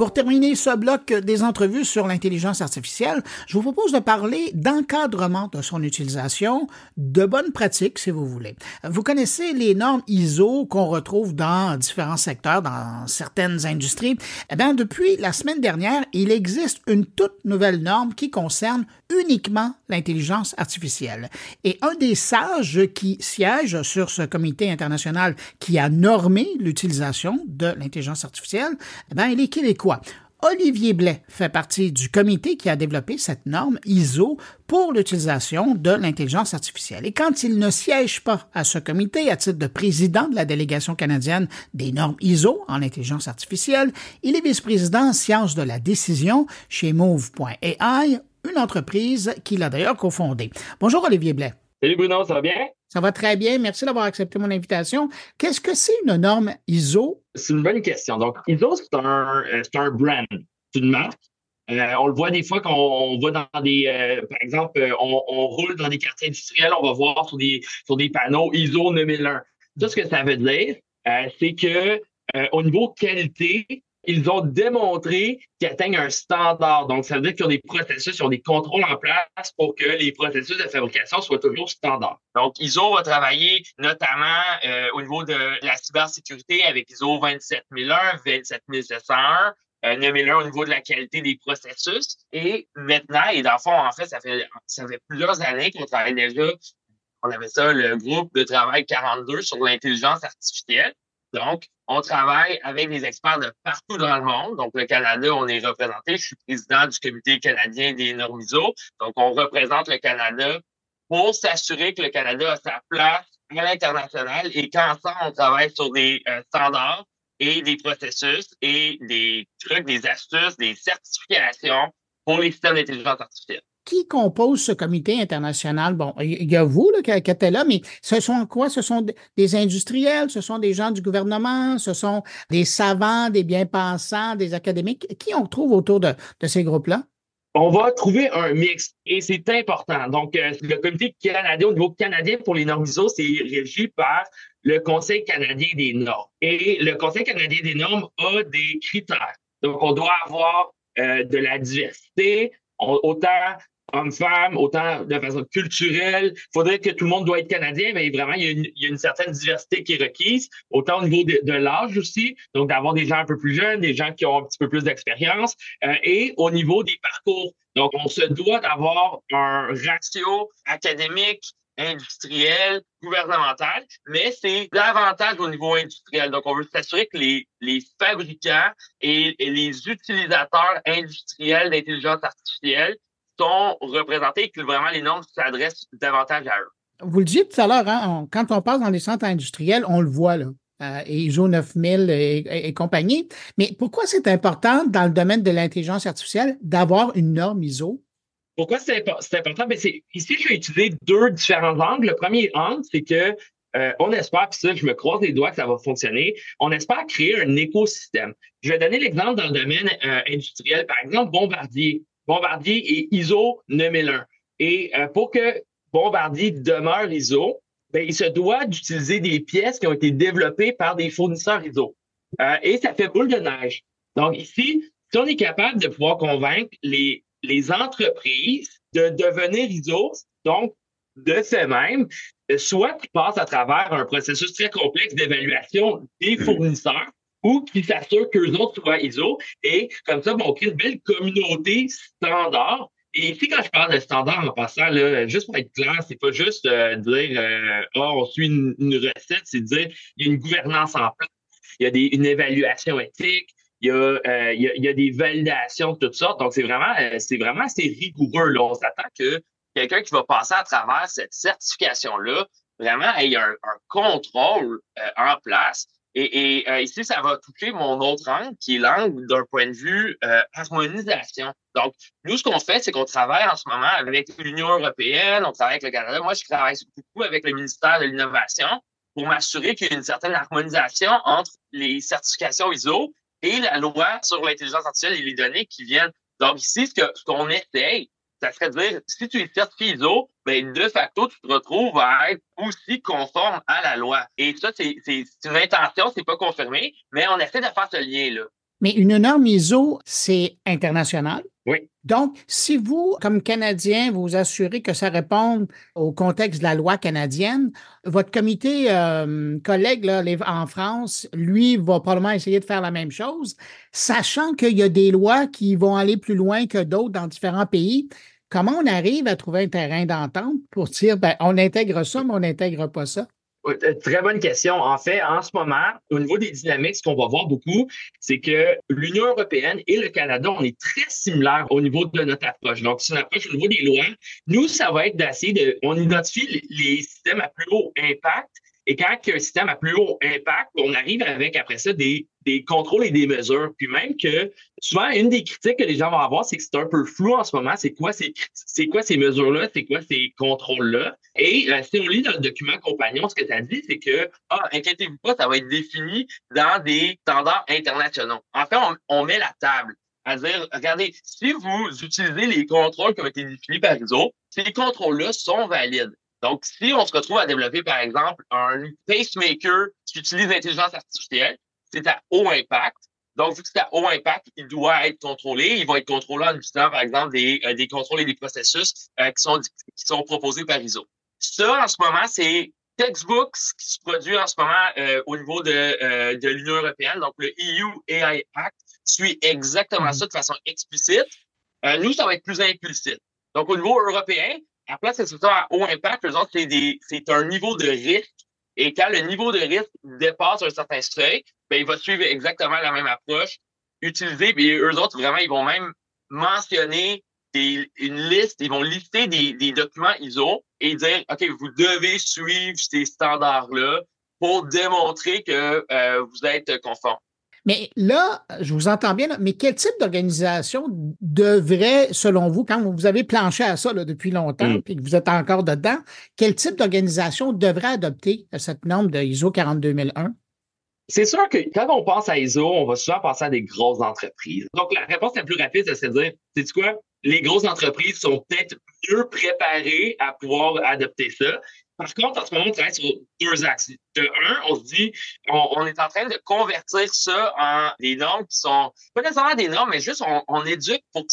Pour terminer ce bloc des entrevues sur l'intelligence artificielle, je vous propose de parler d'encadrement de son utilisation, de bonnes pratiques si vous voulez. Vous connaissez les normes ISO qu'on retrouve dans différents secteurs, dans certaines industries. Eh bien, depuis la semaine dernière, il existe une toute nouvelle norme qui concerne uniquement l'intelligence artificielle. Et un des sages qui siège sur ce comité international qui a normé l'utilisation de l'intelligence artificielle, eh bien, il est québécois Olivier Blais fait partie du comité qui a développé cette norme ISO pour l'utilisation de l'intelligence artificielle. Et quand il ne siège pas à ce comité à titre de président de la délégation canadienne des normes ISO en intelligence artificielle, il est vice-président en sciences de la décision chez Move.ai, une entreprise qu'il a d'ailleurs cofondée. Bonjour Olivier Blais. Salut Bruno, ça va bien? Ça va très bien. Merci d'avoir accepté mon invitation. Qu'est-ce que c'est une norme ISO? C'est une bonne question. Donc, ISO, c'est un, euh, un brand, c'est une marque. Euh, on le voit des fois quand on va dans des, euh, par exemple, on, roule dans des quartiers industriels, on va voir sur des, sur des panneaux ISO 9001. Ça, ce que ça veut dire, c'est que au niveau qualité, ils ont démontré qu'ils atteignent un standard. Donc, ça veut dire qu'ils ont des processus, ils ont des contrôles en place pour que les processus de fabrication soient toujours standards. Donc, ISO va travailler notamment euh, au niveau de la cybersécurité avec ISO 27001, 27701, euh, 9001 au niveau de la qualité des processus. Et maintenant, et dans le fond, en fait, ça fait, ça fait plusieurs années qu'on travaille déjà, on avait ça, le groupe de travail 42 sur l'intelligence artificielle. Donc, on travaille avec des experts de partout dans le monde. Donc, le Canada, on est représenté. Je suis président du Comité canadien des normes ISO. Donc, on représente le Canada pour s'assurer que le Canada a sa place à l'international et qu'ensemble, on travaille sur des euh, standards et des processus et des trucs, des astuces, des certifications pour les systèmes d'intelligence artificielle qui compose ce comité international? Bon, il y a vous là, qui, êtes là, mais ce sont quoi? Ce sont des industriels, ce sont des gens du gouvernement, ce sont des savants, des bien-pensants, des académiques? Qui on trouve autour de, ces groupes-là? On va trouver un mix et c'est important. Donc, euh, le comité canadien au niveau canadien pour les normes ISO, c'est régi par le Conseil canadien des normes. Et le Conseil canadien des normes a des critères. Donc, on doit avoir euh, de la diversité, autant hommes-femmes, autant de façon culturelle. Il faudrait que tout le monde doit être canadien, mais vraiment, il y, a une, certaine diversité qui est requise, autant au niveau de, l'âge aussi, donc d'avoir des gens un peu plus jeunes, des gens qui ont un petit peu plus d'expérience, euh, et au niveau des parcours. Donc, on se doit d'avoir un ratio académique, industriel, gouvernemental, mais c'est davantage au niveau industriel. Donc, on veut s'assurer que les fabricants et les utilisateurs industriels d'intelligence artificielle sont représentés et que vraiment les normes s'adressent davantage à eux. Vous le disiez tout à l'heure, hein, quand on passe dans les centres industriels, on le voit là. Euh, ISO 9000 et, compagnie. Mais pourquoi c'est important dans le domaine de l'intelligence artificielle d'avoir une norme ISO? Pourquoi c'est important? Ben, ici, je vais utiliser deux différents angles. Le premier angle, c'est que euh, on espère, puis ça, je me croise les doigts que ça va fonctionner. On espère créer un écosystème. Je vais donner l'exemple dans le domaine euh, industriel. Par exemple, Bombardier. Bombardier est ISO 9001. Et euh, pour que Bombardier demeure ISO, ben, il se doit d'utiliser des pièces qui ont été développées par des fournisseurs ISO. Euh, et ça fait boule de neige. Donc ici, si on est capable de pouvoir convaincre les, entreprises de devenir ISO, donc de ce même, soit qui passent à travers un processus très complexe d'évaluation des fournisseurs, ou qui s'assurent qu'eux autres soient ISO. Et comme ça, on crée une belle communauté standard. Et ici, quand je parle de standard en passant, là, juste pour être clair, c'est pas juste euh, dire euh, oh, on suit une, recette, c'est dire il y a une gouvernance en place, il y a des, une évaluation éthique, il y, a, euh, il, y a, il y a, des validations de toutes sortes. Donc, c'est vraiment, euh, c'est vraiment assez rigoureux. Là. On s'attend que quelqu'un qui va passer à travers cette certification-là vraiment ait un, un contrôle en place et, euh, ici, ça va toucher mon autre angle, qui est l'angle d'un point de vue euh, harmonisation. Donc, nous, ce qu'on fait, c'est qu'on travaille en ce moment avec l'Union européenne, on travaille avec le Canada. Moi, je travaille beaucoup avec le ministère de l'Innovation pour m'assurer qu'il y a une certaine harmonisation entre les certifications ISO et la loi sur l'intelligence artificielle et les données qui viennent. Donc, ici, ce qu'on essaye, ça serait de dire, si tu es certifié ISO, ben, de facto, tu te retrouves à être aussi conforme à la loi. Et ça, c'est une intention, c'est pas confirmé, mais on essaie de faire ce lien-là. Mais une norme ISO, c'est international. Donc, si vous, comme Canadien, vous assurez que ça réponde au contexte de la loi canadienne, votre comité euh, collègue là, en France, lui, va probablement essayer de faire la même chose, sachant qu'il y a des lois qui vont aller plus loin que d'autres dans différents pays. Comment on arrive à trouver un terrain d'entente pour dire, ben, on intègre ça, mais on n'intègre pas ça? Euh, très bonne question. En fait, en ce moment, au niveau des dynamiques, ce qu'on va voir beaucoup, c'est que l'Union européenne et le Canada, on est très similaires au niveau de notre approche. Donc, si on approche au niveau des lois, nous, ça va être d'essayer de, on identifie les systèmes à plus haut impact et quand un système a plus haut impact, on arrive avec après ça des, des contrôles et des mesures. Puis même que souvent, une des critiques que les gens vont avoir, c'est que c'est un peu flou en ce moment. C'est quoi ces, c'est quoi ces mesures-là? C'est quoi ces contrôles-là? Et si on lit dans le document compagnon, ce que tu as dit, c'est que, ah, inquiétez-vous pas, ça va être défini dans des standards internationaux. En fait, on, on met la table à dire, regardez, si vous utilisez les contrôles qui ont été définis par ISO, ces contrôles-là sont valides. Donc, si on se retrouve à développer, par exemple, un pacemaker qui utilise l'intelligence artificielle, c'est à haut impact. Donc, vu que c'est à haut impact, il doit être contrôlé. Il va être contrôlé en utilisant, par exemple, des, euh, des contrôles et des processus euh, qui, sont, qui sont proposés par ISO. Ça, en ce moment, c'est textbooks qui se produit en ce moment euh, au niveau de, de l'Union européenne. Donc, le EU AI Act suit exactement mm-hmm. ça de façon explicite. nous, ça va être plus implicite. Donc, au niveau européen, après, c'est ça à haut impact. Eux autres, c'est un niveau de risque. Et quand le niveau de risque dépasse un certain seuil, ben, il va suivre exactement la même approche, utiliser, puis eux autres, vraiment, ils vont même mentionner une liste, ils vont lister des, des, documents ISO et dire, OK, vous devez suivre ces standards-là pour démontrer que euh, vous êtes conforme. Mais là, je vous entends bien, mais quel type d'organisation devrait, selon vous, quand vous avez planché à ça depuis longtemps et mm. que vous êtes encore dedans, quel type d'organisation devrait adopter cette norme de ISO 42001? C'est sûr que quand on pense à ISO, on va souvent penser à des grosses entreprises. Donc, la réponse la plus rapide, c'est de dire, c'est quoi? Les grosses entreprises sont peut-être mieux préparées à pouvoir adopter ça. Par contre, en ce moment, on travaille sur deux axes. De un, on se dit, on, est en train de convertir ça en des normes qui sont pas nécessairement des normes, mais juste on, éduque pour,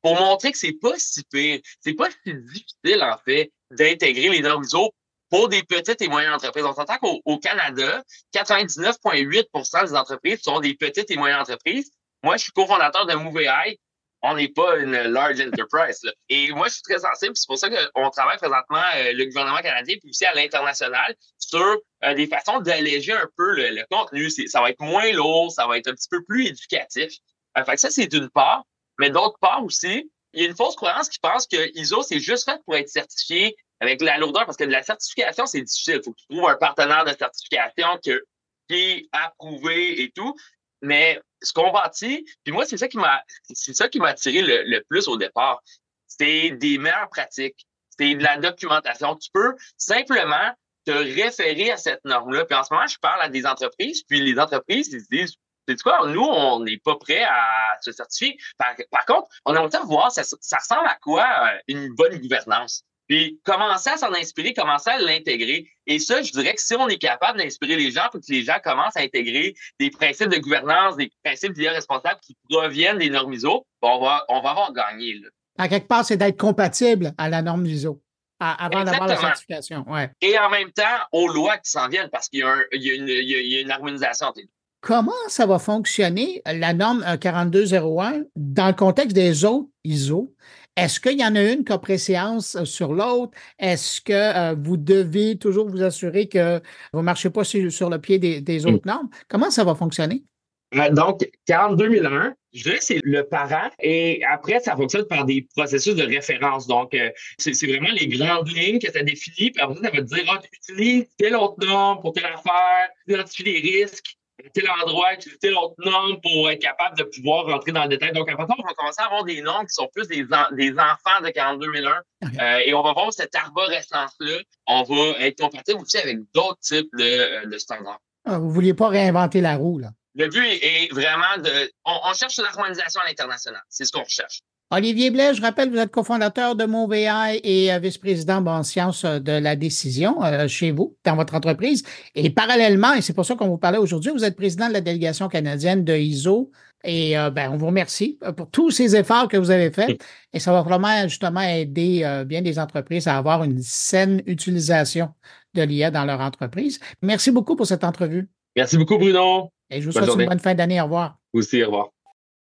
pour montrer que c'est pas si pire, c'est pas si difficile en fait d'intégrer les normes ISO pour des petites et moyennes entreprises. On s'entend qu'au Canada, 99,8% des entreprises sont des petites et moyennes entreprises. Moi, je suis cofondateur de MoveAI on n'est pas une large enterprise. Et moi, je suis très sensible. C'est pour ça qu'on travaille présentement, euh, le gouvernement canadien, puis aussi à l'international, sur euh, des façons d'alléger un peu le, contenu. Ça va être moins lourd, ça va être un petit peu plus éducatif. Euh, fait ça, c'est d'une part. Mais d'autre part aussi, il y a une fausse croyance qui pense que ISO, c'est juste fait pour être certifié avec la lourdeur, parce que de la certification, c'est difficile. Il faut que tu trouves un partenaire de certification qui est approuvé et tout. Mais ce qu'on bâtit, puis moi, c'est ça qui m'a, c'est ça qui m'a attiré le, plus au départ. C'est des meilleures pratiques. C'est de la documentation. Tu peux simplement te référer à cette norme-là. Puis en ce moment, je parle à des entreprises, puis les entreprises, ils se disent, c'est quoi, nous, on n'est pas prêt à se certifier. Par, contre, on a envie de voir, ça, ça ressemble à quoi euh, une bonne gouvernance? Puis commencer à s'en inspirer, commencer à l'intégrer. Et ça, je dirais que si on est capable d'inspirer les gens pour que les gens commencent à intégrer des principes de gouvernance, des principes d'IA responsable qui proviennent des normes ISO, ben, on, va, on va avoir gagné. Là. À quelque part, c'est d'être compatible à la norme ISO avant d'avoir la certification. Ouais. Et en même temps, aux lois qui s'en viennent parce qu'il y, y, y, a une harmonisation entre les deux. Comment ça va fonctionner, la norme 4201, dans le contexte des autres ISO? Est-ce qu'il y en a une qui a préséance euh, sur l'autre? Est-ce que euh, vous devez toujours vous assurer que vous ne marchez pas sur, le pied des, mm. autres normes? Comment ça va fonctionner? Euh, donc, 42.001, je dirais que c'est le parent et après, ça fonctionne par des processus de référence. Donc, c'est vraiment les grandes lignes que ça définit. Puis après, ça va te dire, ah, tu utilises telle autre norme pour telle affaire, tu identifies les risques, tel endroit, utiliser l'autre norme pour être capable de pouvoir rentrer dans le détail. Donc, après ça, on va commencer à avoir des normes qui sont plus des, des enfants de 42001. Euh, et on va voir cette arborescence-là. On va être compatible aussi avec d'autres types de, euh, de standards. Ah, vous ne vouliez pas réinventer la roue, là? Le but est vraiment de... On, on cherche l'harmonisation à l'international. C'est ce qu'on recherche. Olivier Blais, je rappelle, vous êtes cofondateur de MoveAI et euh, vice-président en sciences euh, de la décision euh, chez vous, dans votre entreprise. Et parallèlement, et c'est pour ça qu'on vous parlait aujourd'hui, vous êtes président de la délégation canadienne de ISO Et euh, ben, on vous remercie pour tous ces efforts que vous avez faits. Mm. Et ça va vraiment justement aider euh, bien des entreprises à avoir une saine utilisation de l'IA dans leur entreprise. Merci beaucoup pour cette entrevue. Merci beaucoup, Bruno. Et je vous souhaite une bonne fin d'année. Au revoir. Vous aussi, au revoir.